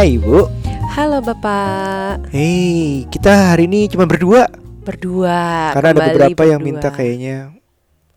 Hai Ibu. Halo Bapak. Hei, kita hari ini cuma berdua. Berdua. Karena ada beberapa yang berdua. minta kayaknya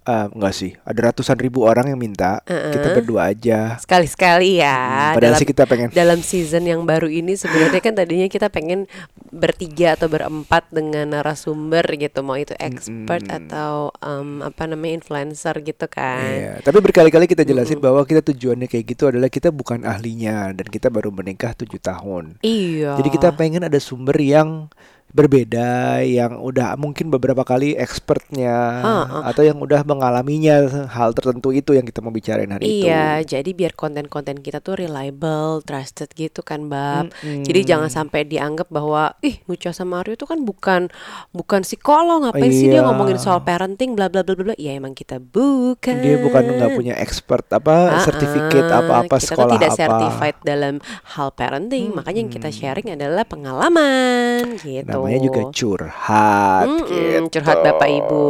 enggak sih, ada ratusan ribu orang yang minta. Kita Uh-uh. berdua aja. sekali-sekali ya. Hmm, padahal dalam, sih kita pengen dalam season yang baru ini sebenarnya kan tadinya kita pengen bertiga atau berempat dengan narasumber gitu, mau itu expert Mm-mm. atau em, apa namanya influencer gitu kan. Iya, tapi berkali-kali kita jelasin bahwa kita tujuannya kayak gitu adalah kita bukan ahlinya dan kita baru menikah tujuh tahun. Iya. Jadi kita pengen ada sumber yang berbeda, yang udah mungkin beberapa kali expertnya Ah, ah. atau yang udah mengalaminya hal tertentu itu yang kita mau bicarain hari itu. Iya, jadi biar konten-konten kita tuh reliable, trusted gitu kan, Bab. Mm-mm. Jadi jangan sampai dianggap bahwa ih Nucha sama Aryo itu kan bukan bukan psikolog, ngapain sih dia Iya. ngomongin soal parenting bla bla bla bla bla. Ya emang kita bukan. Dia bukan nggak punya expert apa Ah, sertifikat ah, apa-apa kita sekolah tuh tidak apa. certified dalam hal parenting, makanya yang kita sharing adalah pengalaman gitu. Namanya juga curhat Mm-mm, gitu. curhat Bapak Ibu.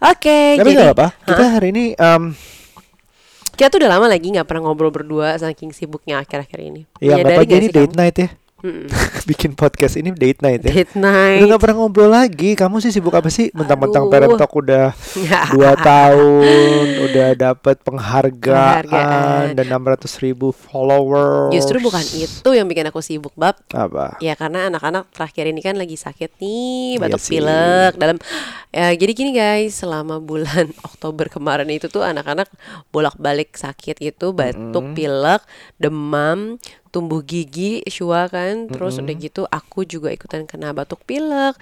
Oke, Tapi jadi apa, kita hari ini em, kita tuh udah lama lagi nggak pernah ngobrol berdua saking sibuknya akhir-akhir ini. ya nggak ini sih date kamu? night ya. Mm-mm. Bikin podcast ini date night ya. Date Udah night. nggak pernah ngobrol lagi. Kamu sih sibuk apa sih? Mentang-mentang. Parent Talk udah dua tahun, udah dapat penghargaan, Penghargaan. dan 600 ribu followers. Justru bukan itu yang bikin aku sibuk bab. Apa? Ya karena anak-anak terakhir ini kan lagi sakit nih, Iya batuk sih. pilek dalam ya jadi gini guys, selama bulan Oktober kemarin itu tuh anak-anak bolak-balik sakit gitu, batuk, pilek, demam, tumbuh gigi, shua kan. Terus udah gitu aku juga ikutan kena batuk pilek.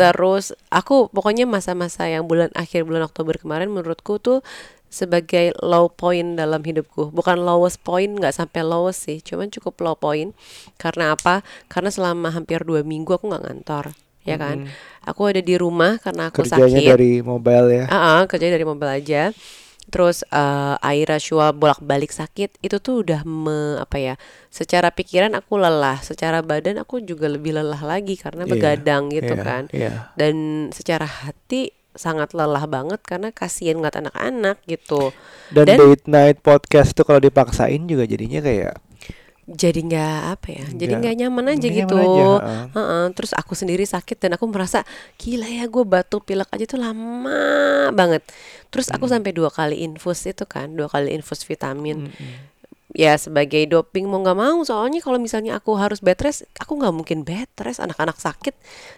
Terus aku pokoknya masa-masa yang bulan akhir bulan Oktober kemarin menurutku tuh sebagai low point dalam hidupku. Bukan lowest point nggak sampai lowest sih. Cuman cukup low point. Karena apa? Karena selama hampir dua minggu aku nggak ngantor ya kan? Aku ada di rumah karena aku Kerjanya sakit. dari mobile ya. Ah, ah, kerjanya dari mobil aja. Terus eh Aira Shua bolak-balik sakit itu tuh udah me, apa ya? Secara pikiran aku lelah, secara badan aku juga lebih lelah lagi karena Iya, begadang gitu iya, kan. iya. Dan secara hati sangat lelah banget karena kasihan ngeliat anak-anak gitu. Dan, Dan- date night podcast itu kalau dipaksain juga jadinya kayak Jadi nggak apa ya? Jadi Nggak- nyaman aja nggak gitu. nyaman aja, heeh. Heeh, Terus aku sendiri sakit dan aku merasa gila ya gue batuk pilek aja tuh lama banget. Terus aku Hmm. sampai dua kali infus itu kan, dua kali infus vitamin. Ya sebagai doping mau nggak mau soalnya kalau misalnya aku harus bed rest, aku nggak mungkin bed rest. Anak-anak sakit,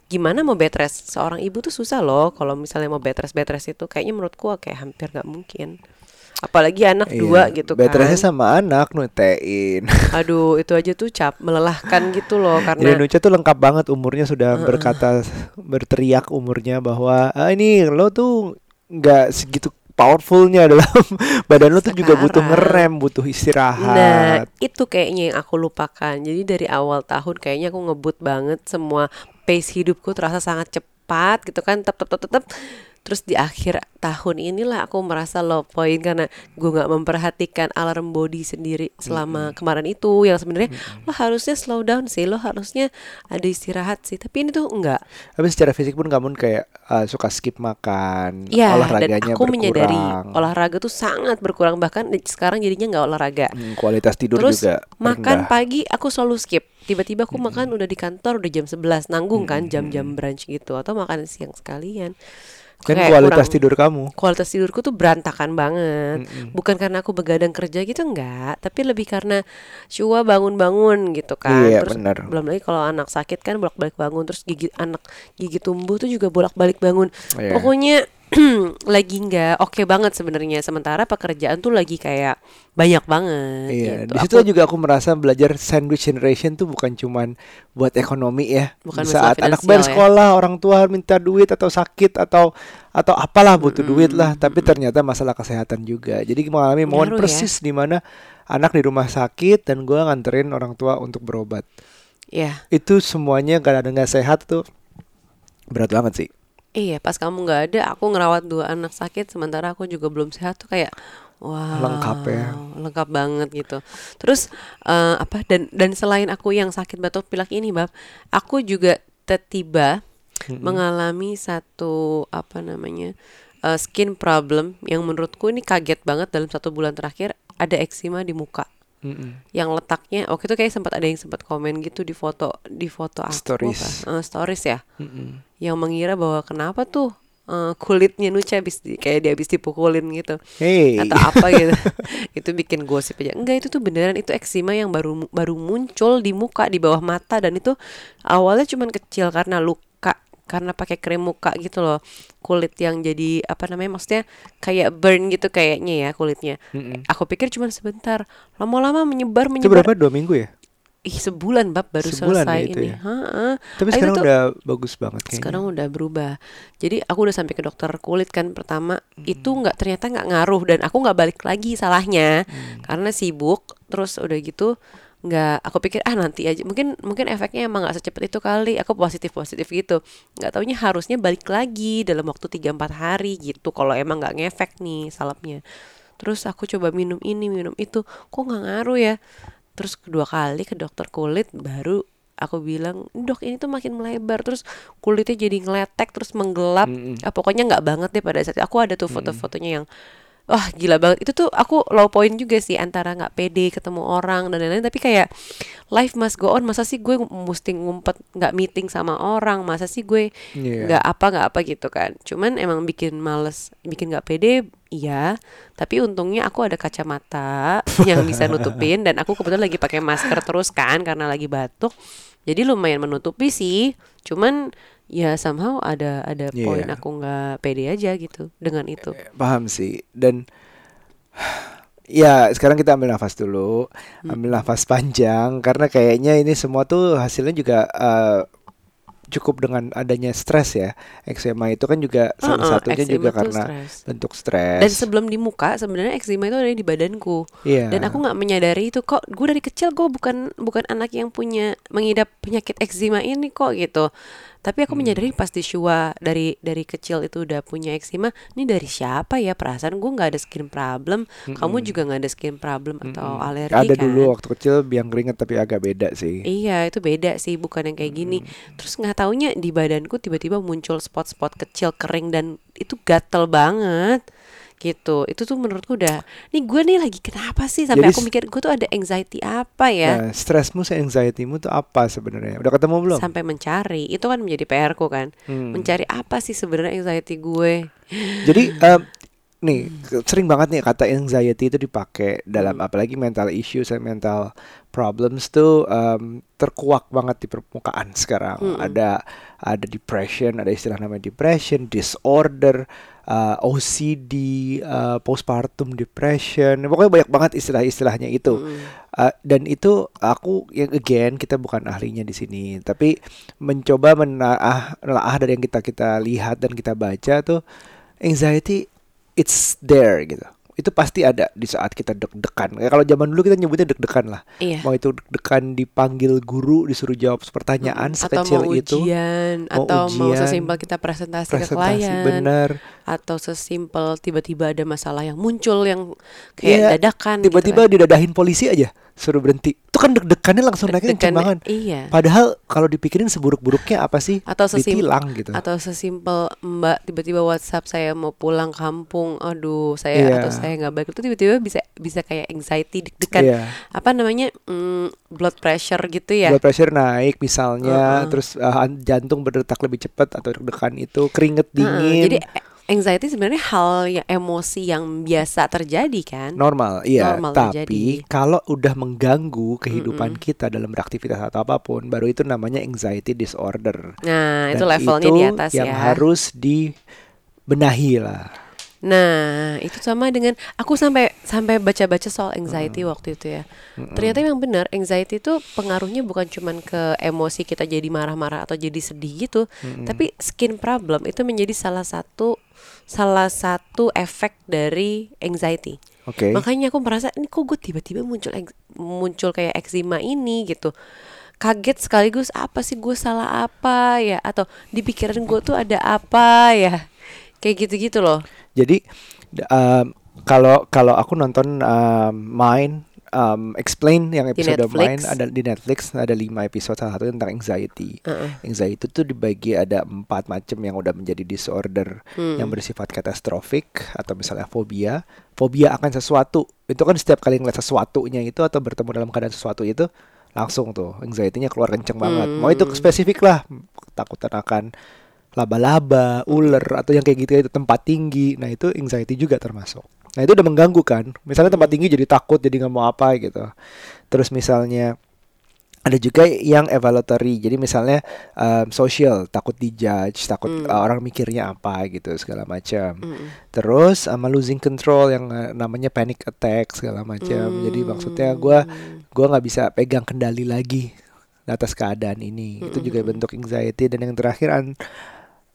gimana mau bed rest? Seorang ibu tuh susah loh kalau misalnya mau bed rest bed rest itu kayaknya menurutku kayak hampir nggak mungkin. Apalagi anak dua iya, gitu bed kan. sama anak nutein. Aduh, itu aja tuh cap melelahkan gitu loh Jadi karena Nucha tuh lengkap banget umurnya sudah berkata berteriak umurnya bahwa ah, ini lo tuh nggak segitu powerfulnya dalam badan lo tuh juga butuh ngerem, butuh Nah, istirahat. itu kayaknya yang aku lupakan. Jadi dari awal tahun kayaknya aku ngebut banget semua pace hidupku terasa sangat cepat gitu kan. Tep tep tep tep. tep. Terus di akhir tahun inilah aku merasa low point karena gue nggak memperhatikan alarm body sendiri selama kemarin itu yang sebenarnya lo harusnya slow down sih, lo harusnya ada istirahat sih. Tapi ini tuh enggak. Tapi secara fisik pun kamu kayak ah, suka skip makan, Ya, dan olahraganya aku menyadari berkurang, olahraga tuh sangat berkurang bahkan sekarang jadinya nggak olahraga. Hmm, kualitas tidur Terus juga makan rendah. pagi aku selalu skip. Tiba-tiba aku makan udah di kantor udah jam 11 nanggung kan jam-jam brunch gitu atau makan siang sekalian. Dan Kayak kualitas kurang- tidur kamu. Kualitas tidurku tuh berantakan banget. Bukan karena aku begadang kerja gitu enggak, tapi lebih karena Shua bangun-bangun gitu kan. Iya, terus benar. belum lagi kalau anak sakit kan bolak-balik bangun terus gigi anak gigi tumbuh tuh juga bolak-balik bangun. Iya. Pokoknya lagi nggak oke banget sebenarnya. Sementara pekerjaan tuh lagi kayak banyak banget. Iya, gitu. di situ Aku- juga aku merasa belajar sandwich generation tuh bukan cuman buat ekonomi ya. Bukan saat anak bayar ya. sekolah, orang tua minta duit atau sakit atau atau apalah butuh duit lah, tapi ternyata masalah kesehatan juga. Jadi mengalami momen ya. persis di mana anak di rumah sakit dan gua nganterin orang tua untuk berobat. Ya, Itu semuanya ada nggak sehat tuh berat banget sih. Iya pas kamu nggak ada, aku ngerawat dua anak sakit sementara aku juga belum sehat tuh kayak Wow, Lengkap ya. lengkap banget gitu. Terus eh, apa dan dan selain aku yang sakit batuk pilek ini, bab, aku juga tiba mengalami satu apa namanya eh, skin problem yang menurutku ini kaget banget dalam satu bulan terakhir ada eksima di muka. Mm-mm. yang letaknya waktu itu kayak sempat ada yang sempat komen gitu di foto di foto aku Stories. apa? Eh, stories ya Mm-mm. yang mengira bahwa kenapa tuh eh, kulitnya Nucha habis di- kayak dia habis dipukulin gitu Hey. atau apa gitu itu bikin gosip aja enggak itu tuh beneran itu eksima yang baru baru muncul di muka di bawah mata dan itu awalnya cuman kecil karena luka karena pakai krim muka gitu loh kulit yang jadi apa namanya maksudnya kayak burn gitu kayaknya ya kulitnya Mm-mm. aku pikir cuman sebentar lama-lama menyebar Itu menyebar berapa? Dua minggu ya? ih sebulan bab baru Sebulan selesai ya itu ini ya? Ha-ha. Tapi Ah, itu sekarang tuh- udah bagus banget kayaknya. sekarang udah berubah jadi aku udah sampai ke dokter kulit kan pertama Hmm. itu nggak ternyata nggak ngaruh dan aku nggak balik lagi salahnya Hmm. karena sibuk terus udah gitu nggak aku pikir ah nanti aja. Mungkin mungkin efeknya emang nggak secepat itu kali aku positif positif gitu. Nggak taunya harusnya balik lagi dalam waktu 3-4 hari gitu kalau emang nggak ngefek nih salapnya. Terus aku coba minum ini minum itu kok nggak ngaruh ya? Terus kedua kali ke dokter kulit baru aku bilang dok ini tuh makin melebar. Terus kulitnya jadi ngeletek terus menggelap. Mm-mm. ah, pokoknya nggak banget deh pada saat itu. aku ada tuh foto-fotonya yang wah gila banget. Itu tuh aku low point juga sih antara nggak pede ketemu orang dan lain-lain. Tapi kayak life must go on. Masa sih gue mesti ngumpet nggak meeting sama orang? Masa sih gue Iya. nggak apa nggak apa gitu kan? Cuman emang bikin males bikin nggak pede iya. Tapi untungnya aku ada kacamata yang bisa nutupin dan aku kebetulan lagi pakai masker terus kan karena lagi batuk. Jadi lumayan menutupi sih. Cuman ya somehow ada ada Iya. poin aku nggak pede aja gitu dengan itu Paham sih. Dan ya sekarang kita ambil nafas dulu, Hmm. ambil nafas panjang karena kayaknya ini semua tuh hasilnya juga eh, cukup dengan adanya stres ya. Eksema itu kan juga salah Heeh, satunya juga karena stres. bentuk stres. dan sebelum di muka sebenarnya eczema itu ada di badanku Iya. dan aku nggak menyadari itu kok gue dari kecil gue bukan bukan anak yang punya mengidap penyakit eczema ini kok gitu tapi aku menyadari pas di Shua dari dari kecil itu udah punya eczema ini dari siapa ya? Perasaan gue nggak ada skin problem. Kamu juga nggak ada skin problem atau alergi ada kan? dulu waktu kecil biang keringet tapi agak beda sih. Iya itu beda sih bukan yang kayak gini. Terus nggak taunya di badanku tiba-tiba muncul spot-spot kecil kering dan itu gatel banget gitu itu tuh menurutku udah nih gue nih lagi kenapa sih sampai Jadi aku mikir gue tuh ada anxiety apa ya Nah, stresmu, anxiety-mu tuh apa sebenarnya? Udah ketemu belum? sampai mencari itu kan menjadi PR ku kan Hmm. mencari apa sih sebenarnya anxiety gue Jadi em, nih ke- sering banget nih kata anxiety itu dipakai dalam Hmm. apalagi mental issues dan mental problems tuh em, terkuak banget di permukaan sekarang. Hmm. Ada ada depression, ada istilah namanya depression, disorder, uh, OCD, uh, postpartum depression. Pokoknya banyak banget istilah-istilahnya itu. Mm. Uh, dan itu aku yang again kita bukan ahlinya di sini, tapi mencoba menelaah dari yang kita kita lihat dan kita baca tuh anxiety it's there gitu. Itu pasti ada di saat kita deg-degan. Kayak kalau zaman dulu kita nyebutnya deg-degan lah. iya Mau itu deg-degan dipanggil guru disuruh jawab pertanyaan Mm, atau sekecil mau itu. ujian Mau atau mau ujian, sesimpel kita presentasi, ke Presentasi klien bener. atau sesimpel tiba-tiba ada masalah yang muncul yang kayak Iya, dadakan gitu Tiba-tiba kan. didadahin polisi aja suruh berhenti. Itu kan deg-degannya langsung naiknya kenceng banget. iya Padahal kalau dipikirin seburuk-buruknya apa sih? atau Ditilang gitu. atau sesimpel mbak tiba-tiba WhatsApp saya mau pulang kampung aduh saya Iya. atau saya nggak baik itu tiba-tiba bisa bisa kayak anxiety deg-degan Iya. apa namanya mm, blood pressure gitu ya Blood pressure naik misalnya, Heeh. terus uh, jantung berdetak lebih cepat atau deg-degan itu, keringet dingin. jadi eh, anxiety sebenarnya hal yang emosi yang biasa terjadi kan normal, iya. Normal Tapi terjadi. kalau udah mengganggu kehidupan kita dalam beraktivitas atau apa pun, baru itu namanya anxiety disorder. nah itu Dan levelnya itu di atas yang ya harus dibenahi lah. Nah, itu sama dengan aku sampai sampai baca-baca soal anxiety waktu itu ya. Ternyata memang benar anxiety itu pengaruhnya bukan cuman ke emosi kita jadi marah-marah atau jadi sedih gitu, tapi skin problem itu menjadi salah satu salah satu efek dari anxiety. Oke. Makanya aku merasa ini kok gue tiba-tiba muncul muncul kayak eczema ini gitu. Kaget sekaligus apa sih gue salah apa ya atau di pikiran gue tuh ada apa ya. Kayak gitu-gitu loh. Jadi um, kalau kalau aku nonton um, Mind um, explain yang episode main ada di Netflix ada lima episode salah satu tentang anxiety. Heeh. Anxiety itu dibagi ada empat macam yang udah menjadi disorder Hmm. yang bersifat katastrofik atau misalnya fobia. Fobia akan sesuatu itu kan setiap kali ngeliat sesuatunya itu atau bertemu dalam keadaan sesuatu itu langsung tuh anxiety-nya keluar kenceng banget. Mau itu Hmm. spesifik lah ketakutan akan laba-laba, ular atau yang kayak gitu itu tempat tinggi. Nah, itu anxiety juga termasuk. Nah, itu udah mengganggu kan. Misalnya tempat tinggi jadi takut, jadi nggak mau apa gitu. Terus misalnya ada juga yang evaluatory. Jadi misalnya um, social, takut dijudge, takut Hmm. uh, orang mikirnya apa gitu segala macam. Mm-mm. Terus sama losing control yang uh, namanya panic attack segala macam. Jadi maksudnya gua gua nggak bisa pegang kendali lagi atas keadaan ini. Itu juga bentuk anxiety dan yang terakhir un-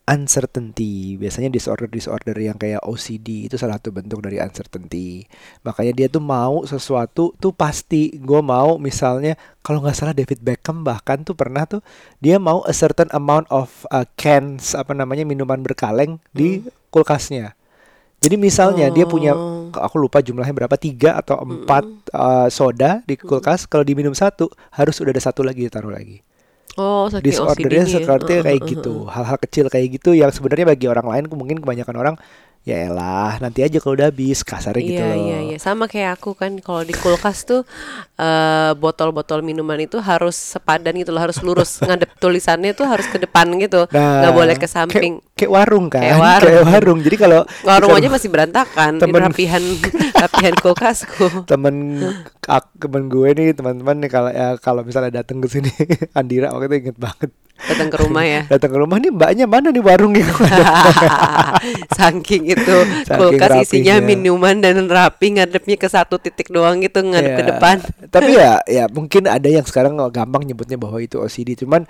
uncertainty. Biasanya disorder-disorder yang kayak OCD itu salah satu bentuk dari uncertainty. Makanya dia tuh mau sesuatu tuh pasti. Gue mau misalnya kalau nggak salah David Beckham bahkan tuh pernah tuh dia mau a certain amount of uh, cans apa namanya minuman berkaleng di kulkasnya. Jadi misalnya dia punya Oh. aku lupa jumlahnya berapa tiga atau empat uh, soda di kulkas kalau diminum satu harus udah ada satu lagi ditaruh lagi Oh, saking disordernya OCD-nya. seperti kayak gitu hal-hal kecil kayak gitu yang sebenarnya bagi orang lain mungkin kebanyakan orang ya elah nanti aja kalau udah habis kasarnya gitu Iya loh. iya. Iya sama kayak aku kan kalau di kulkas tuh eh, botol-botol minuman itu harus sepadan gitu loh harus lurus. Ngadep tulisannya tuh harus ke depan gitu. Nah, nggak boleh ke kayak- samping. kayak, warung kan? Kayak warung. Kayak warung. jadi kalau warung aja masih berantakan Temen- rapihan rapihan kulkasku. Temen temen gue nih teman-teman nih kalau ya kalau misalnya datang ke sini Andira waktu itu inget banget datang ke rumah ya? Datang ke rumah nih mbaknya mana nih warungnya saking itu Saking kulkas isinya rapinya. minuman dan rapi ngadepnya ke satu titik doang gitu ngadep ke Ya, depan. Tapi ya ya mungkin ada yang sekarang gampang nyebutnya bahwa itu OCD cuman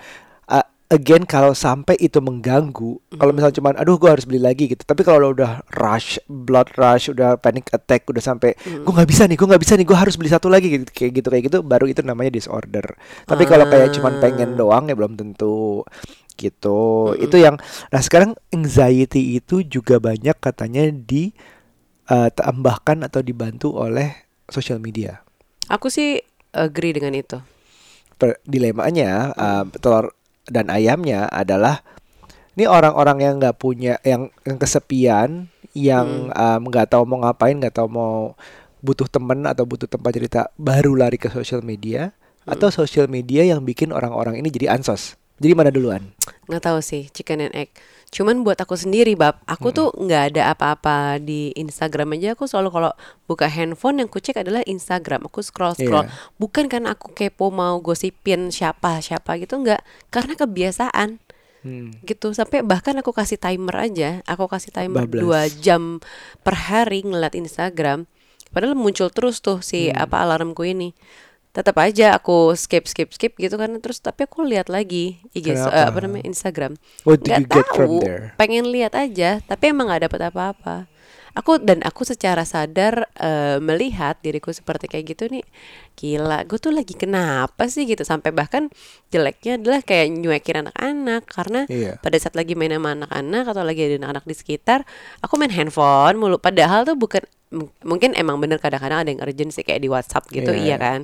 again kalau sampai itu mengganggu kalau misalnya cuman aduh gua harus beli lagi gitu. Tapi kalau udah rush blood rush udah panic attack udah sampai gua nggak bisa nih gua nggak bisa nih gua harus beli satu lagi gitu kayak gitu kayak gitu baru itu namanya disorder. Tapi kalau kayak cuman pengen doang ya belum tentu gitu. Itu yang nah sekarang anxiety itu juga banyak katanya di uh, tambahkan atau dibantu oleh social media. Aku sih agree dengan itu. Per- dilemanya uh, telur dan ayamnya adalah ini orang-orang yang nggak punya yang, yang kesepian yang um, nggak tahu mau ngapain nggak tahu mau butuh temen atau butuh tempat cerita baru lari ke sosial media atau sosial media yang bikin orang-orang ini jadi ansos. Jadi mana duluan? Nggak tahu sih chicken and egg cuman buat aku sendiri bab. Aku tuh nggak ada apa-apa di Instagram aja. Aku selalu kalau buka handphone yang ku cek adalah Instagram. Aku scroll scroll Iya. bukan karena aku kepo mau gosipin siapa siapa gitu nggak. Karena kebiasaan. Hmm. gitu. Sampai bahkan aku kasih timer aja. Aku kasih timer dua jam per hari ngeliat Instagram. Padahal muncul terus tuh si Hmm. apa alarmku ini tetap aja aku skip skip skip gitu kan. Terus tapi aku lihat lagi IG so- eh, apa? namanya Instagram. What Nggak you get from tahu, there? pengen lihat aja tapi emang nggak dapet apa-apa. Aku dan aku secara sadar eh, melihat diriku seperti kayak gitu nih gila gue tuh lagi kenapa sih gitu. Sampai bahkan jeleknya adalah kayak nyuekin anak-anak. Karena Iya. pada saat lagi main sama anak-anak atau lagi ada anak-anak di sekitar aku main handphone mulu. Padahal tuh bukan mungkin emang bener kadang-kadang ada yang urgent sih kayak di WhatsApp gitu. Iya. iya. kan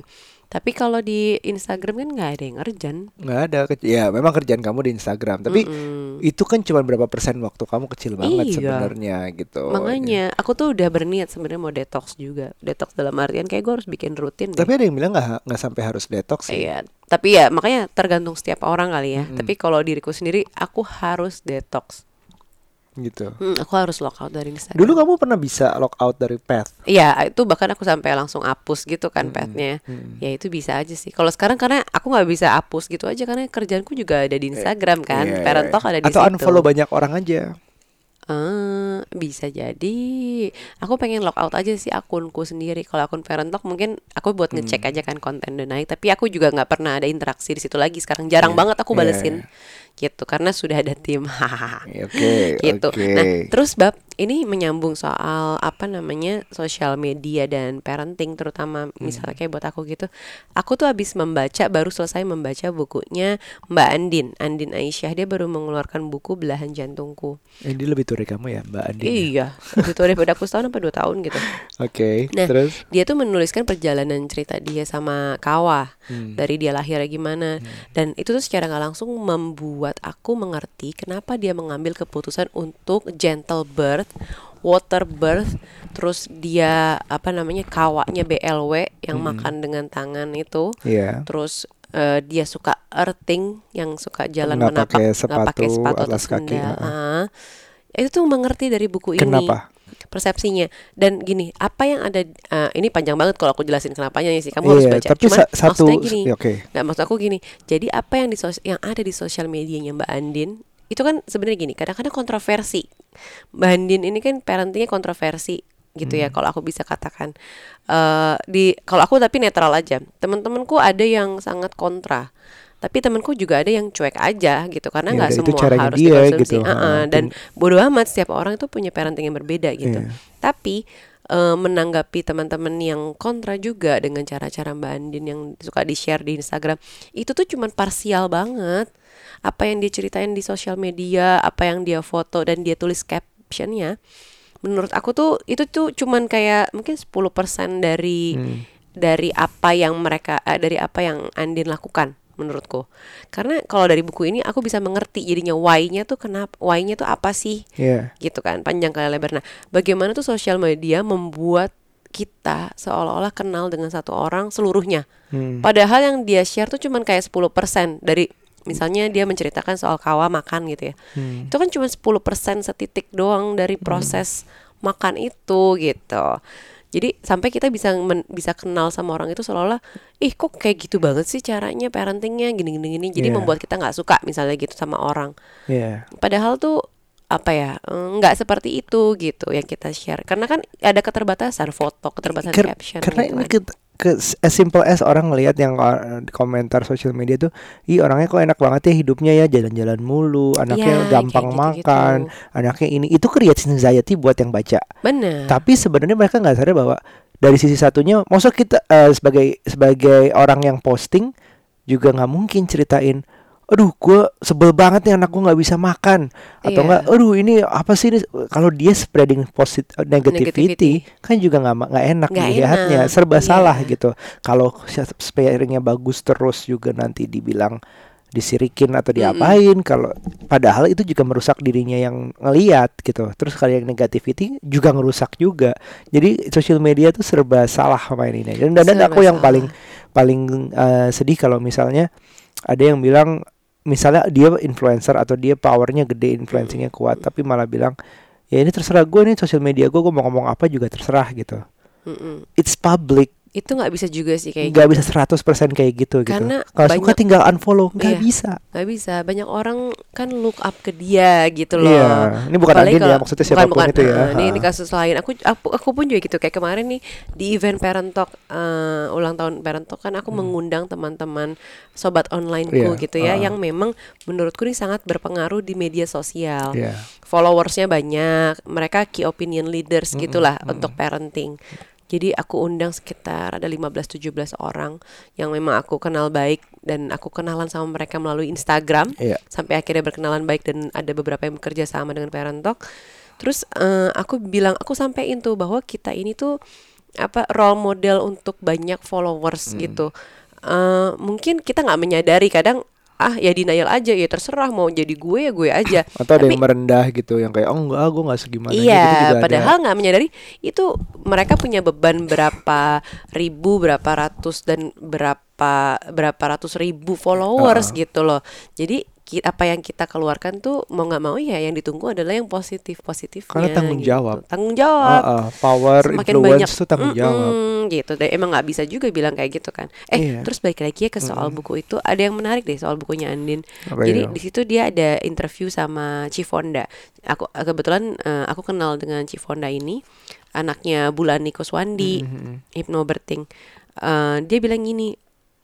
tapi kalau di Instagram kan nggak ada yang urgent nggak ada ya memang kerjaan kamu di Instagram tapi Mm-mm. itu kan cuma berapa persen waktu kamu kecil banget Iya. sebenarnya gitu Makanya aku tuh udah berniat sebenarnya mau detox juga. Detox dalam artian kayak gue harus bikin rutin. deh. tapi ada yang bilang nggak nggak sampai harus detox sih Iya, tapi ya makanya tergantung setiap orang kali ya. Tapi kalau diriku sendiri aku harus detox. Gitu Hmm, aku harus lockout dari Instagram. dulu kamu pernah bisa lock out dari path Iya, itu bahkan aku sampai langsung hapus gitu kan petnya. Ya itu bisa aja sih. Kalau sekarang karena aku nggak bisa hapus gitu aja karena kerjaanku juga ada di Instagram kan. Iya, Parent iya. Talk ada di atau situ. unfollow banyak orang aja Eh, bisa jadi. Aku pengen lock out aja sih akunku sendiri. Kalau akun Parent Talk mungkin aku buat ngecek Hmm. aja kan konten udah naik. Tapi aku juga nggak pernah ada interaksi di situ lagi. Sekarang jarang Iya, banget aku iya, balesin gitu karena sudah ada tim. Iya, oke gitu. oke Nah, terus bab ini menyambung soal apa namanya sosial media dan parenting terutama Hmm. misalnya kayak buat aku gitu. Aku tuh habis membaca baru selesai membaca bukunya Mbak Andin, Andin Aisyah. Dia baru mengeluarkan buku Belahan Jantungku. Eh, dia lebih tua dari kamu ya Mbak Andin. ya? Iya, lebih tua daripada aku setahun apa dua tahun gitu. Oke. Nah, Terus? dia tuh menuliskan perjalanan cerita dia sama Kawa Hmm. dari dia lahirnya gimana dan itu tuh secara nggak langsung membuat aku mengerti kenapa dia mengambil keputusan untuk gentle birth, water birth, terus dia apa namanya kawanya BLW yang makan dengan tangan itu, Iya. terus eh, dia suka earthing yang suka jalan Nggak menapak pakai nggak pakai sepatu sepatu alas kaki, sendal. Ah. itu tuh mengerti dari buku ini Kenapa? Persepsinya. Dan gini apa yang ada eh, ini panjang banget kalau aku jelasin kenapanya sih kamu harus Iya, baca. tapi cuman sa- satu maksudnya gini ya, oke. nggak maksud aku gini. Jadi apa yang di sos- yang ada di sosial medianya Mbak Andin itu kan sebenarnya gini kadang-kadang kontroversi. Mbak Andin ini kan parentingnya kontroversi gitu Hmm. ya kalau aku bisa katakan. Eh di kalau aku tapi netral aja. Teman-temanku ada yang sangat kontra tapi temanku juga ada yang cuek aja gitu karena Ya nggak itu semua harus dia dikonsumsi gitu. Uh-uh, Ha, dan bodoh amat setiap orang itu punya parenting yang berbeda gitu Iya. tapi eh, menanggapi teman-teman yang kontra juga dengan cara-cara Mbak Andin yang suka di-share di Instagram itu tuh cuman parsial banget apa yang dia ceritain di sosial media apa yang dia foto dan dia tulis captionnya menurut aku tuh itu tuh cuman kayak mungkin 10% dari Hmm. dari apa yang mereka eh, dari apa yang Andin lakukan menurutku. Karena kalau dari buku ini aku bisa mengerti jadinya why-nya tuh kenapa why-nya tuh apa sih? Iya. gitu kan panjang kali lebar. Nah bagaimana tuh sosial media membuat kita seolah-olah kenal dengan satu orang seluruhnya? Hmm. padahal yang dia share tuh cuman kayak 10% dari misalnya dia menceritakan soal kawa makan gitu ya. Hmm. itu kan cuma 10% setitik doang dari proses makan itu gitu jadi sampai kita bisa men- bisa kenal sama orang itu seolah-olah ih kok kayak gitu banget sih caranya parentingnya gini gini gini jadi Iya. membuat kita nggak suka misalnya gitu sama orang Iya. padahal tuh apa ya eh, nggak seperti itu gitu yang kita share karena kan ada keterbatasan foto keterbatasan Ker- caption karena gitu ini kan. Ke, as simple as orang ngelihat yang uh, komentar sosial media tuh, ih orangnya kok enak banget ya hidupnya ya jalan-jalan mulu, anaknya Iya, gampang gitu-gitu. makan, anaknya ini itu creates anxiety buat yang baca. bener Tapi sebenarnya mereka nggak sadar bahwa dari sisi satunya, maksud kita eh, sebagai sebagai orang yang posting juga nggak mungkin ceritain, aduh gue sebel banget nih anak gue nggak bisa makan. Atau Iya. enggak, aduh ini apa sih ini? Kalau dia spreading positive negativity, kan juga nggak nggak enak Nggak dilihatnya, enak, serba iya. salah gitu. Kalau sparingnya bagus terus juga nanti dibilang disirikin atau diapain kalau padahal itu juga merusak dirinya yang ngeliat gitu. Terus kalau yang negativity juga ngerusak juga. Jadi sosial media tuh serba salah maininnya. Dan dan, aku yang paling paling eh, sedih kalau misalnya ada yang bilang misalnya dia influencer atau dia powernya gede influencingnya kuat tapi malah bilang ya ini terserah gue nih sosial media gue gue mau ngomong apa juga terserah gitu. It's public itu nggak bisa juga sih kayak nggak gitu. bisa 100% kayak gitu Karena gitu kalau suka tinggal unfollow nggak Iya. bisa nggak bisa banyak orang kan look up ke dia gitu loh Iya, ini bukan Apalagi Andin ya, maksudnya bukan, siapa pun bukan. itu ya. Nah, ini, ini kasus lain aku, aku aku pun juga gitu kayak kemarin nih di event parent talk eh, ulang tahun parent talk kan aku mengundang teman-teman sobat onlineku Hmm. Iya, gitu ya ha. yang memang menurutku ini sangat berpengaruh di media sosial Iya. followersnya banyak mereka key opinion leaders Hmm, gitulah untuk parenting jadi aku undang sekitar ada 15-17 orang yang memang aku kenal baik dan aku kenalan sama mereka melalui Instagram Iya. sampai akhirnya berkenalan baik dan ada beberapa yang bekerja sama dengan Parent Talk. Terus eh, aku bilang aku sampein tuh bahwa kita ini tuh apa role model untuk banyak followers Hmm. gitu. Eh, mungkin kita nggak menyadari kadang ah ya denial aja ya terserah mau jadi gue ya gue aja. atau ada Tapi- yang merendah gitu yang kayak oh enggak gue nggak segimana gitu Iya, juga ada. padahal nggak menyadari itu mereka punya beban berapa ribu, berapa ratus dan berapa berapa ratus ribu followers Uh-uh. gitu loh. Jadi apa yang kita keluarkan tuh mau nggak mau ya yang ditunggu adalah yang positif positifnya. Karena tanggung gitu. jawab. Tanggung jawab. Ah, ah, power Semakin influence banyak itu tanggung jawab Mm-mm, gitu deh emang nggak bisa juga bilang kayak gitu kan eh Iya. terus balik lagi ya ke soal buku itu ada yang menarik deh soal bukunya Andin Apa jadi di situ dia ada interview sama Cifonda aku kebetulan eh, aku kenal dengan Cifonda ini anaknya Bulani Kuswandi Mhm. hypnobirthing Eh, dia bilang gini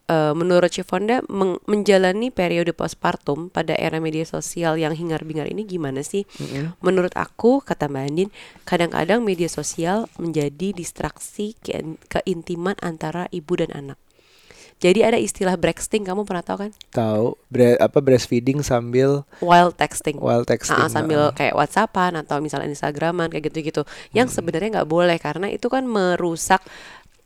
eh, menurut Cifonda meng- menjalani periode postpartum pada era media sosial yang hingar-bingar ini gimana sih Mhm. Menurut aku, kata Mbak Andin, kadang-kadang media sosial menjadi distraksi ke- keintiman antara ibu dan anak. Jadi ada istilah breaksting, kamu pernah tahu kan? Tahu bre- apa breastfeeding sambil While texting. while texting. Ah, sambil Heeh. kayak WhatsAppan atau misalnya Instagraman kayak gitu-gitu. Yang sebenarnya nggak boleh karena itu kan merusak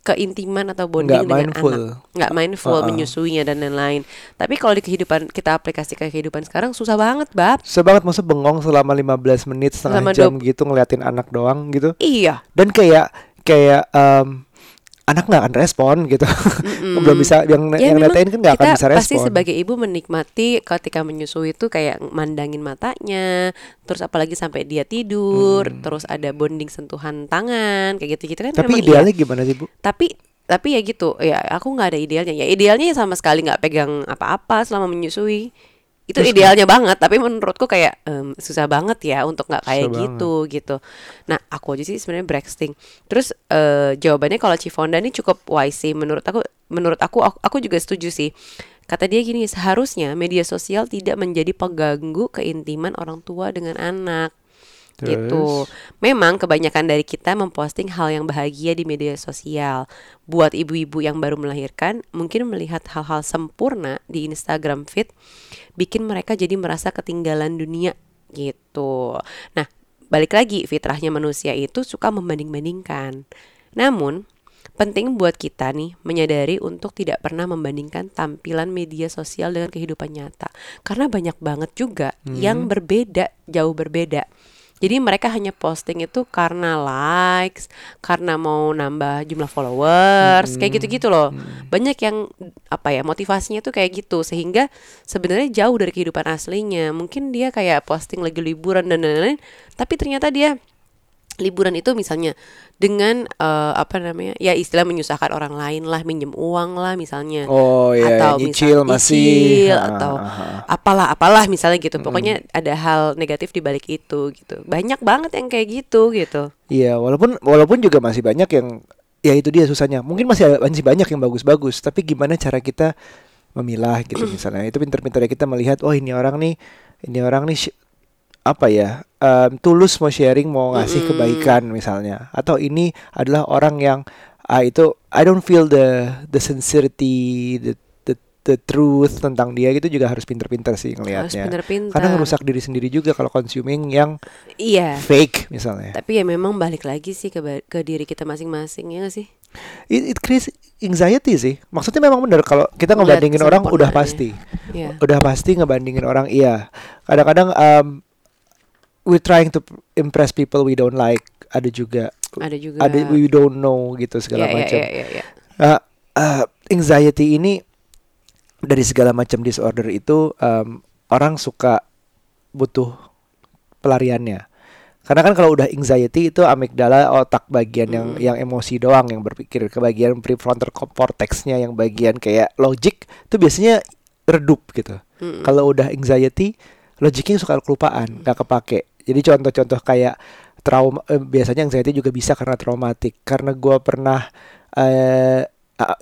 keintiman atau bonding Nggak dengan mindful. anak. Nggak mindful Uh-uh. menyusuinya dan lain-lain. Tapi kalau di kehidupan kita aplikasi ke kehidupan sekarang susah banget, Bab. Susah banget masa bengong selama 15 menit setengah Selama jam gitu ngeliatin anak doang gitu. Iya. Dan kayak kayak em, anak nggak akan respon gitu. Belum bisa yang Ya, yang netain kan nggak akan bisa pasti respon. sebagai ibu menikmati ketika menyusui itu kayak mandangin matanya, terus apalagi sampai dia tidur, terus ada bonding sentuhan tangan kayak gitu-gitu kan. Hmm. Tapi iya. idealnya gimana sih, Bu? tapi tapi ya gitu ya aku nggak ada idealnya ya idealnya ya sama sekali nggak pegang apa-apa selama menyusui itu Terus idealnya banget tapi menurutku kayak em, susah banget ya untuk nggak kayak Susah gitu gitu. Nah aku aja sih sebenarnya breaksting terus eh, jawabannya kalau Cifonda ini cukup wise sih menurut aku menurut aku aku, aku juga setuju sih. Kata dia gini seharusnya media sosial tidak menjadi pengganggu keintiman orang tua dengan anak gitu. Memang kebanyakan dari kita memposting hal yang bahagia di media sosial. Buat ibu-ibu yang baru melahirkan, mungkin melihat hal-hal sempurna di Instagram feed bikin mereka jadi merasa ketinggalan dunia gitu. Nah, balik lagi fitrahnya manusia itu suka membanding-bandingkan. Namun, penting buat kita nih menyadari untuk tidak pernah membandingkan tampilan media sosial dengan kehidupan nyata. Karena banyak banget juga yang berbeda, jauh berbeda. Jadi mereka hanya posting itu karena likes, karena mau nambah jumlah followers, kayak gitu-gitu loh. Banyak yang apa ya motivasinya tuh kayak gitu sehingga sebenarnya jauh dari kehidupan aslinya. Mungkin dia kayak posting lagi liburan dan lain-lain, tapi ternyata dia liburan itu misalnya dengan eh, apa namanya ya istilah menyusahkan orang lain lah minjem uang lah misalnya Oh ya, atau nyicil misal- masih nyicil atau ah, ah. apalah apalah misalnya gitu pokoknya ada hal negatif di balik itu gitu banyak banget yang kayak gitu gitu Iya, walaupun walaupun juga masih banyak yang ya itu dia susahnya. Mungkin masih masih banyak yang bagus-bagus, tapi gimana cara kita memilah gitu misalnya. Itu pinter-pinter kita melihat, oh ini orang nih, ini orang nih apa ya? Em, tulus mau sharing, mau ngasih Mm-mm. kebaikan misalnya. Atau ini adalah orang yang ah itu I don't feel the the sincerity, the the, the truth tentang dia gitu juga harus pinter-pinter sih ngelihatnya. Karena ngerusak diri sendiri juga kalau consuming yang iya fake misalnya. tapi ya memang balik lagi sih ke ke diri kita masing-masing ya nggak sih It, it creates anxiety sih. Maksudnya memang benar kalau kita ngebandingin orang udah kesempurnaannya. pasti. Iya. Udah pasti ngebandingin orang iya. Kadang-kadang um, we trying to impress people we don't like. Ada juga ada juga ada we don't know gitu segala iya, macam. iya, iya, iya. Uh, uh, anxiety ini dari segala macam disorder itu um, orang suka butuh pelariannya. Karena kan kalau udah anxiety itu amigdala otak bagian yang Mm. yang emosi doang yang berpikir ke bagian prefrontal cortexnya yang bagian kayak logic itu biasanya redup gitu. Mm-mm. Kalau udah anxiety logiknya suka kelupaan, nggak kepake. Jadi contoh-contoh kayak trauma eh, biasanya anxiety juga bisa karena traumatik. Karena gua pernah eh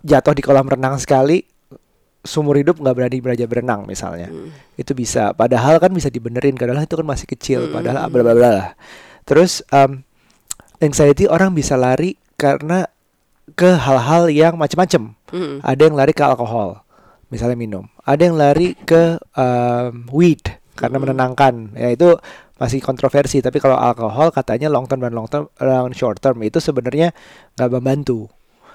jatuh di kolam renang sekali seumur hidup nggak berani belajar berenang misalnya. Mm. itu bisa. Padahal kan bisa dibenerin padahal itu kan masih kecil Mm, padahal mm, bla bla bla lah. Terus um, anxiety orang bisa lari karena ke hal-hal yang macam-macam Mm-mm. ada yang lari ke alkohol misalnya minum. Ada yang lari ke um, weed karena Mm. menenangkan ya itu masih kontroversi tapi kalau alkohol katanya long term dan long term long short term itu sebenarnya nggak membantu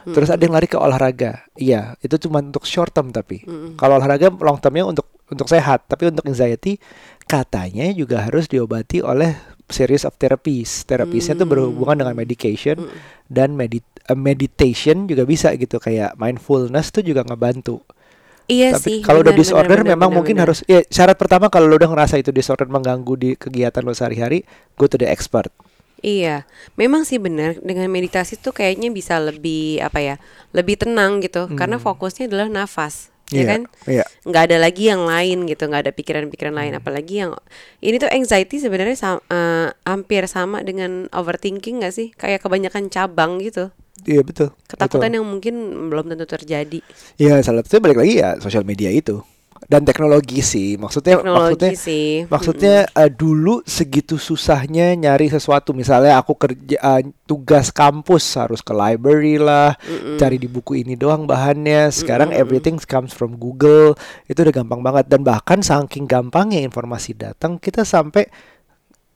terus ada yang lari ke olahraga iya itu cuma untuk short term tapi Mm-mm. kalau olahraga long termnya untuk untuk sehat, tapi untuk anxiety katanya juga harus diobati oleh series of therapies. Terapisnya tuh Hmm. berhubungan dengan medication dan medit eh, meditation juga bisa gitu kayak mindfulness tuh juga ngebantu. Iya Tapi sih. kalau udah disorder benar, memang benar, mungkin benar. harus ya syarat pertama kalau lo udah ngerasa itu disorder mengganggu di kegiatan lo sehari-hari, go to the expert. Iya, memang sih benar dengan meditasi tuh kayaknya bisa lebih apa ya, lebih tenang gitu, karena Hmm. fokusnya adalah nafas, ya Iya, kan? Iya. Nggak ada lagi yang lain gitu, nggak ada pikiran-pikiran lain, Hmm. apalagi yang ini tuh anxiety sebenarnya sam- eh, hampir sama dengan overthinking nggak sih? Kayak kebanyakan cabang gitu, Iya betul. ketakutan betul. yang mungkin belum tentu terjadi. Iya salah satunya balik lagi ya sosial media itu. dan teknologi sih maksudnya Teknologi maksudnya sih. maksudnya eh, dulu segitu susahnya nyari sesuatu misalnya aku kerja eh, tugas kampus harus ke library lah cari di buku ini doang bahannya sekarang everything comes from Google itu udah gampang banget dan bahkan saking gampangnya informasi datang kita sampai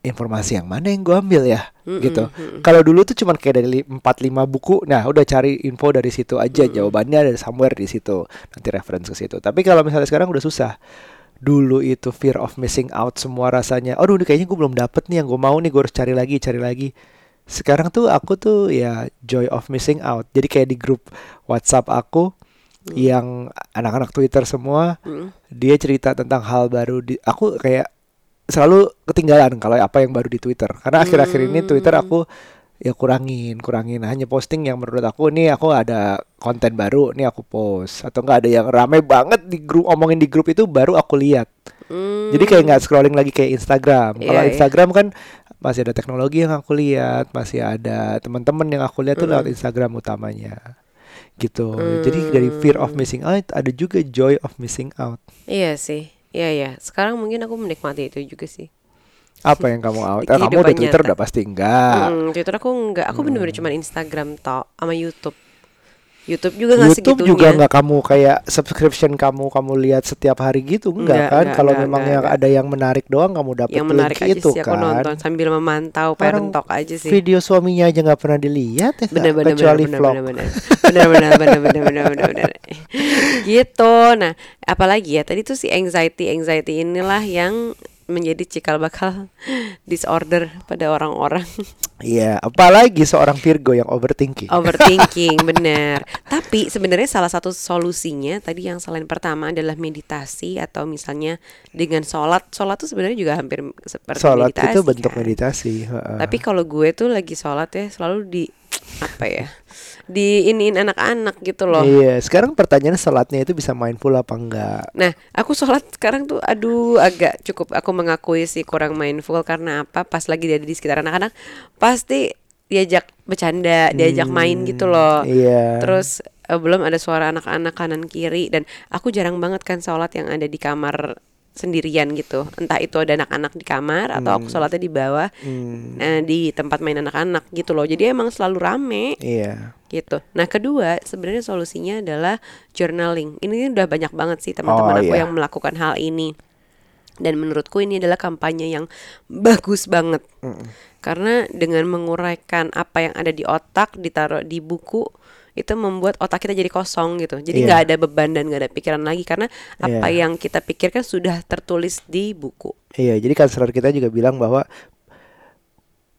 informasi yang mana yang gue ambil ya gitu. kalau dulu tuh cuman kayak dari 4-5 buku nah udah cari info dari situ aja jawabannya ada somewhere di situ nanti reference ke situ. Tapi kalau misalnya sekarang udah susah. Dulu itu fear of missing out semua rasanya aduh ini kayaknya gue belum dapet nih yang gue mau nih gue harus cari lagi cari lagi. Sekarang tuh aku tuh ya joy of missing out. Jadi kayak di grup WhatsApp aku yang anak-anak Twitter semua dia cerita tentang hal baru di aku kayak selalu ketinggalan kalau apa yang baru di Twitter. Karena akhir-akhir ini Twitter aku ya kurangin kurangin. Hanya posting yang menurut aku nih aku ada konten baru nih aku post. Atau enggak ada yang rame banget di grup omongin di grup itu baru aku lihat. Jadi kayak nggak scrolling lagi kayak Instagram. Kalau Iya, iya. Instagram kan masih ada teknologi yang aku lihat masih ada teman-teman yang aku lihat tuh lewat Instagram utamanya. Gitu. Jadi dari fear of missing out ada juga joy of missing out. Iya sih. Iya ya. Sekarang mungkin aku menikmati itu juga sih. apa yang kamu out Eh, kamu udah Twitter nyata. udah pasti enggak Hmm, Twitter aku enggak. Aku bener-bener cuma Instagram tok sama YouTube. YouTube juga nggak YouTube juga nggak kamu kayak subscription kamu kamu lihat setiap hari gitu enggak, enggak kan? Kalau memang enggak, yang ada yang menarik doang kamu dapat yang menarik aja itu sih, kan. Aku nonton sambil memantau Orang parent aja sih. Video suaminya aja nggak pernah dilihat ya. Bener, bener, kecuali bener, vlog. Benar benar benar benar benar benar benar. Gitu. Nah, apalagi ya tadi tuh si anxiety anxiety inilah yang menjadi cikal bakal disorder pada orang-orang Iya, apalagi seorang Virgo yang overthinking. Overthinking bener tapi sebenarnya salah satu solusinya tadi yang selain pertama adalah meditasi atau misalnya dengan sholat sholat tuh sebenarnya juga hampir seperti Sholat meditasi itu bentuk kan. meditasi. Tapi kalau gue tuh lagi sholat ya selalu di apa ya? Di iniin anak-anak gitu loh. Iya, sekarang pertanyaannya sholatnya itu bisa mindful apa enggak? Nah, aku sholat sekarang tuh aduh agak cukup aku mengakui sih kurang mindful karena apa? Pas lagi dia di sekitar anak-anak pasti diajak bercanda, diajak main gitu loh. Iya. Terus eh, belum ada suara anak-anak kanan kiri dan aku jarang banget kan sholat yang ada di kamar sendirian gitu. Entah itu ada anak-anak di kamar atau aku sholatnya di bawah Hmm, eh, di tempat main anak-anak gitu loh. Jadi emang selalu rame iya. gitu. Nah kedua sebenarnya solusinya adalah journaling. Ini udah banyak banget sih teman-teman Oh, aku iya. yang melakukan hal ini. Dan menurutku ini adalah kampanye yang bagus banget. Karena dengan menguraikan apa yang ada di otak ditaruh di buku itu membuat otak kita jadi kosong gitu. Jadi Iya. nggak ada beban dan nggak ada pikiran lagi karena apa Iya. yang kita pikirkan sudah tertulis di buku. Iya, jadi kanselor kita juga bilang bahwa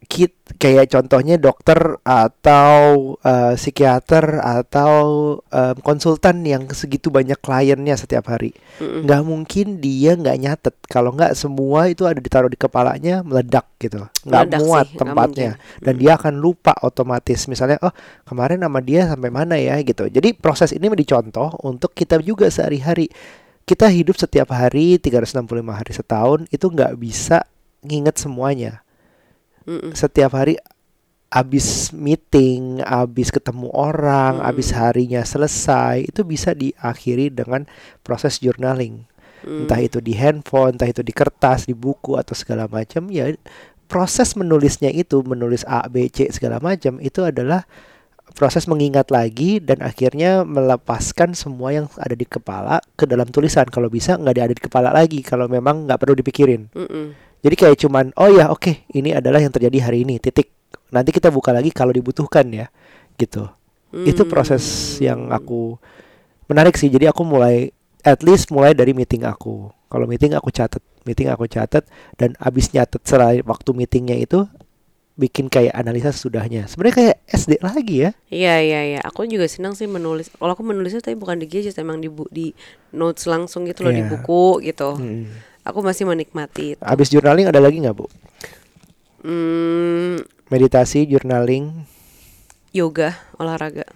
kit kayak contohnya dokter atau eh, psikiater atau em, konsultan yang segitu banyak kliennya setiap hari. Nggak mungkin dia nggak nyatet. Kalau nggak semua itu ada ditaruh di kepalanya meledak gitu. Nggak Meledak muat sih, tempatnya. mungkin. dan dia akan lupa otomatis. Misalnya oh kemarin nama dia sampai mana ya? gitu. Jadi proses ini menjadi contoh untuk kita juga sehari-hari. Kita hidup setiap hari 365 hari setahun itu nggak bisa nginget semuanya Mm-mm. setiap hari abis meeting, abis ketemu orang, abis harinya selesai, itu bisa diakhiri dengan proses journaling. Entah itu di handphone, entah itu di kertas, di buku atau segala macam, ya proses menulisnya itu, menulis A, B, C segala macam itu adalah proses mengingat lagi dan akhirnya melepaskan semua yang ada di kepala ke dalam tulisan. Kalau bisa nggak ada di kepala lagi, kalau memang nggak perlu dipikirin. Mm-mm. Jadi kayak cuman oh ya oke ini adalah yang terjadi hari ini titik. Nanti kita buka lagi kalau dibutuhkan ya. Gitu. Itu proses yang aku menarik sih. Jadi aku mulai at least mulai dari meeting aku. Kalau meeting aku catat, meeting aku catat dan abis nyatet selain waktu meetingnya itu bikin kayak analisa sesudahnya. Sebenarnya kayak SD lagi ya. Iya iya iya, aku juga senang sih menulis. Kalau aku menulisnya tapi bukan di gadget, emang di bu di notes langsung gitu loh di Iya. buku gitu. Hmm. Aku masih menikmati. itu. Abis journaling ada lagi nggak bu? Hmm, Meditasi, journaling, yoga, olahraga.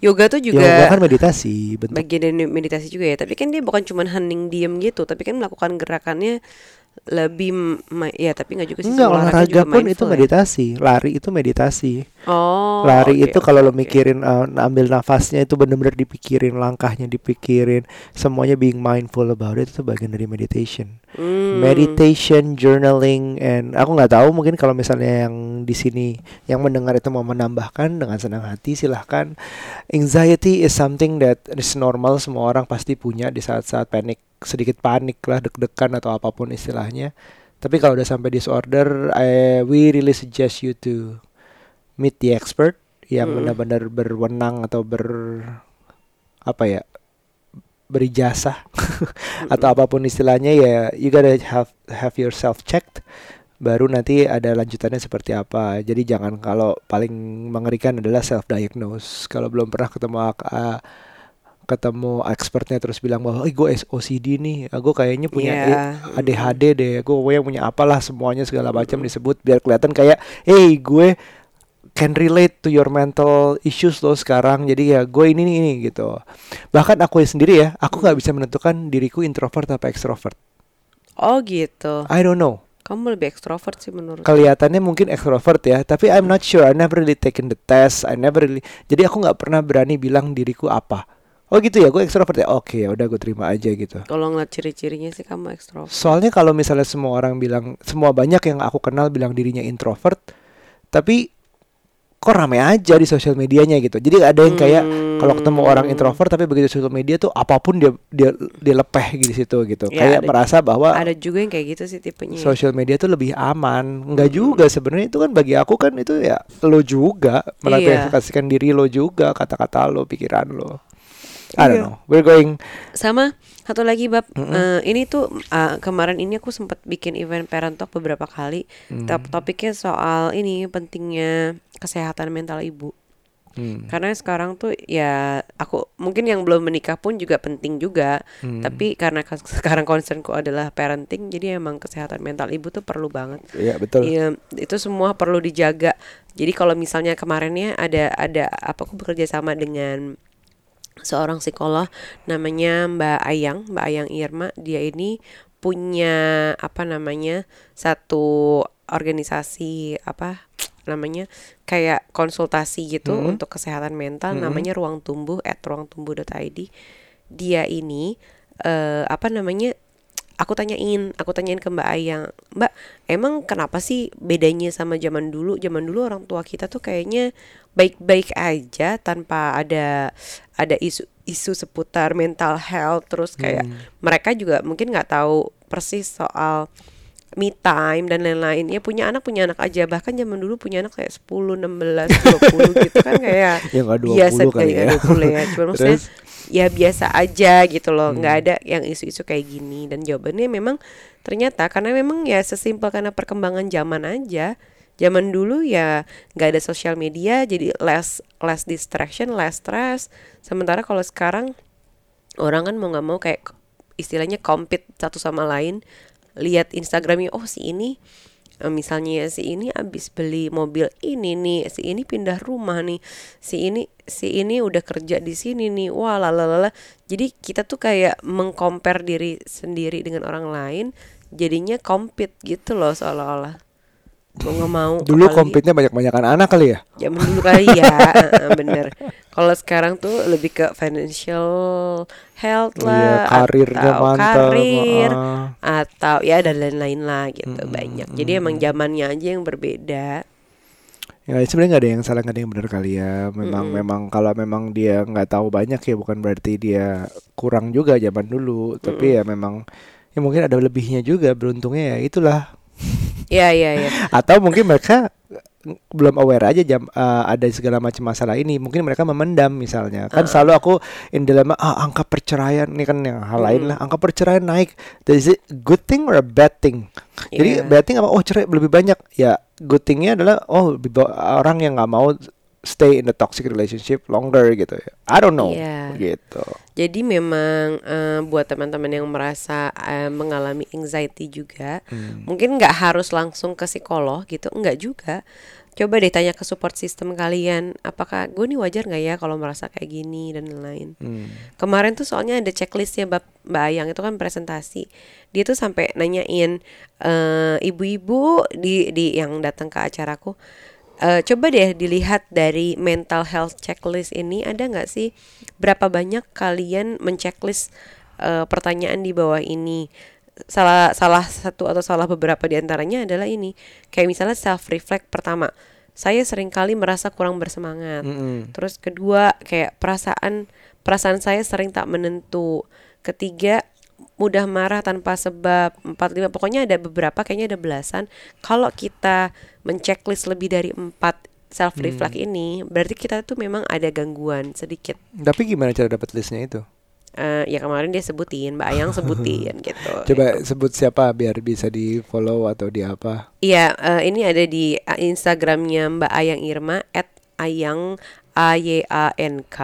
Yoga tuh yoga juga kan meditasi bentuk bagian dari meditasi juga ya. Tapi kan dia bukan cuma hening diem gitu, tapi kan melakukan gerakannya lebih ya tapi nggak juga sih Enggak olahraga juga pun itu ya. meditasi, lari itu meditasi. oh lari oke, itu kalau lo oke. mikirin uh, ambil nafasnya itu bener-bener dipikirin, langkahnya dipikirin, semuanya being mindful about it itu bagian dari meditation. Hmm. Meditation, journaling, and aku nggak tahu mungkin kalau misalnya yang di sini yang mendengar itu mau menambahkan dengan senang hati silahkan. Anxiety is something that is normal semua orang pasti punya di saat-saat panik sedikit panik lah deg-degan atau apa pun istilahnya. Tapi kalau udah sampai disorder, I, we really suggest you to meet the expert yang Mm. benar-benar berwenang atau ber apa ya berijazah atau apa pun istilahnya ya you gotta have have yourself checked baru nanti ada lanjutannya seperti apa jadi jangan kalau paling mengerikan adalah self diagnose kalau belum pernah ketemu ah, ketemu expertnya terus bilang bahwa eh gue OCD nih gue kayaknya punya eh, ADHD deh gue yang punya apalah semuanya segala macam disebut. Biar kelihatan kayak hey gue can relate to your mental issues lo sekarang jadi ya gue ini nih ini gitu. Bahkan aku sendiri ya aku nggak bisa menentukan diriku introvert atau extrovert. Oh gitu. I don't know. Kamu lebih ekstrovert sih menurut kelihatannya mungkin extrovert ya tapi I'm not sure I never really taken the test I never really jadi aku nggak pernah berani bilang diriku apa oh gitu ya? Gue extrovert ya? Oke ya udah gue terima aja gitu. Kalau ngeliat ciri-cirinya sih kamu ekstrovert. Soalnya kalau misalnya semua orang bilang semua banyak yang aku kenal bilang dirinya introvert tapi kok rame aja di sosial medianya gitu. Jadi ada yang kayak kalau ketemu orang Hmm. introvert tapi begitu sosial media tuh apa pun dia dia dia lepeh di situ gitu. Ya, kayak ada- merasa bahwa ada juga yang kayak gitu sih tipenya. sosial media tuh lebih aman. Enggak juga sebenarnya itu kan bagi aku kan itu ya lo juga melampiaskan diri lo juga kata-kata lo pikiran lo I don't Iya. know we're going sama satu lagi bab Mm-mm. eh, ini tuh eh, kemarin ini aku sempat bikin event parent talk beberapa kali Hmm. Top- topiknya soal ini pentingnya kesehatan mental ibu hmm, karena sekarang tuh ya aku mungkin yang belum menikah pun juga penting juga hmm. tapi karena sekarang concernku adalah parenting jadi emang kesehatan mental ibu tuh perlu banget Iya betul Iya, itu semua perlu dijaga. Jadi kalau misalnya kemarinnya ada ada apa aku bekerja sama dengan seorang psikolog namanya Mbak Ayang, Mbak Ayang Irma. Dia ini punya apa namanya satu organisasi apa namanya kayak konsultasi gitu Hmm. untuk kesehatan mental Hmm. namanya Ruang Tumbuh at ruangtumbuh.id. Dia ini eh, apa namanya aku tanyain, aku tanyain ke Mbak Ayang, Mbak, emang kenapa sih bedanya sama zaman dulu? Zaman dulu orang tua kita tuh kayaknya baik-baik aja tanpa ada ada isu isu seputar mental health, terus kayak Hmm. mereka juga mungkin nggak tahu persis soal me time dan lain-lain. Ya punya anak punya anak aja. Bahkan zaman dulu punya anak kayak 10, 16, 20 gitu kan kayak ya nggak 20 biasa kali kayak ya 20 ya. Cuma maksudnya ya biasa aja gitu loh nggak Hmm. ada yang isu-isu kayak gini dan jawabannya memang ternyata karena memang ya sesimpel karena perkembangan zaman aja zaman dulu ya nggak ada sosial media jadi less less distraction less stress sementara kalau sekarang orang kan mau nggak mau kayak istilahnya compete satu sama lain lihat Instagramnya oh si ini eh, misalnya si ini abis beli mobil ini nih si ini pindah rumah nih si ini si ini udah kerja di sini nih wah lalalala jadi kita tuh kayak mengcompare diri sendiri dengan orang lain jadinya compete gitu loh seolah-olah. Mau nggak mau dulu kompetnya banyak-banyakan anak kali ya? Zaman dulu kali ya bener. Kalau sekarang tuh lebih ke financial health Iya, lah karirnya atau mantap karir ah. Atau ya dan lain-lain lah gitu Mm-mm, banyak jadi emang zamannya aja yang berbeda Ya sebenarnya nggak ada yang salah nggak ada yang benar kali ya. Memang Mm-mm. memang kalau memang dia nggak tahu banyak ya bukan berarti dia kurang juga zaman dulu. Tapi ya memang ya mungkin ada lebihnya juga. Beruntungnya ya itulah. ya ya ya Atau mungkin mereka belum aware aja jam eh, ada segala macam masalah ini. Mungkin mereka memendam misalnya. Kan Ah. selalu aku in dilema ah angka perceraian ini kan yang hal lain Mm. lah. Angka perceraian naik. Is it good thing or a bad thing? Jadi Iya. bad thing apa? Oh cerai lebih banyak. Ya good thingnya adalah oh orang yang nggak mau stay in the toxic relationship longer gitu ya. I don't know. Iya. Gitu. jadi memang eh, buat teman-teman yang merasa eh, mengalami anxiety juga Hmm. mungkin nggak harus langsung ke psikolog gitu enggak juga coba deh tanya ke support system kalian apakah gue nih wajar nggak ya kalau merasa kayak gini? Dan lain-lain. Hmm. kemarin tuh soalnya ada checklistnya mbak mbak Ayang itu kan presentasi. Dia tuh sampai nanyain eh, ibu-ibu di di yang datang ke acaraku eh, coba deh dilihat dari mental health checklist ini ada nggak sih berapa banyak kalian menceklis eh, pertanyaan di bawah ini salah salah satu atau salah beberapa di antaranya adalah ini kayak misalnya self reflect pertama saya sering kali merasa kurang bersemangat Mm-mm. Terus kedua kayak perasaan perasaan saya sering tak menentu. Ketiga mudah marah tanpa sebab. Empat lima pokoknya ada beberapa kayaknya ada belasan. Kalau kita menceklis lebih dari empat self reflect ini berarti kita tuh memang ada gangguan sedikit. Tapi gimana cara dapat listnya itu? Eh, ya kemarin dia sebutin, Mbak Ayang sebutin gitu. Coba sebut siapa biar bisa di follow atau di apa? Iya, eh, ini ada di eh, Instagramnya Mbak Ayang Irma at Ayang A Y A N K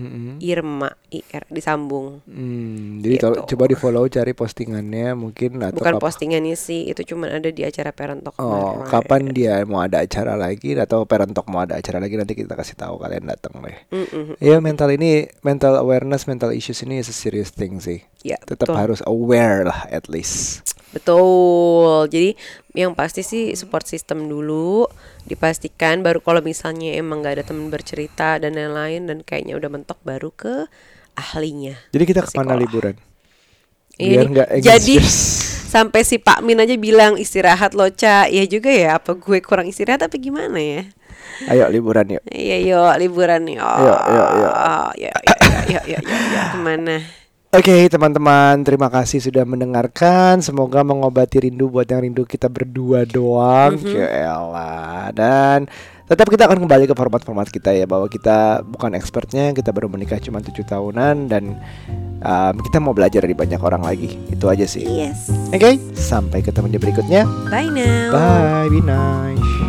Mm-mm. Irma I R disambung. Hmm, jadi Gitu. coba di follow cari postingannya mungkin atau Bukan postingannya sih, itu cuma ada di acara Parent Talk Oh, kemarin. kapan dia mau ada acara lagi atau parent talk mau ada acara lagi nanti kita kasih tahu kalian datang deh. Mm-mm. Ya mental ini mental awareness, mental issues ini is a serious thing sih. Ya, Tetap betul. harus aware lah at least. Betul. Jadi yang pasti sih support system dulu dipastikan baru kalau misalnya emang nggak ada teman bercerita dan lain-lain dan kayaknya udah mentok baru ke ahlinya. Jadi kita ke mana Psikolog. liburan? Biar nggak jadi sampai si Pak Min aja bilang istirahat lo Ca. Ya juga ya apa gue kurang istirahat apa gimana ya? Ayo liburan yuk. Iya yuk liburan yuk, yuk. Yuk, yuk, yuk, yuk, yuk, yuk, yuk. Ke mana? Oke teman-teman, terima kasih sudah mendengarkan. Semoga mengobati rindu buat yang rindu kita berdua doang. Ya elah. Dan tetap kita akan kembali ke format-format kita ya bahwa kita bukan expertnya, kita baru menikah cuma tujuh tahunan dan um, kita mau belajar dari banyak orang lagi. Itu aja sih. Yes. Oke, sampai ketemu di berikutnya. Bye now. Bye, be nice.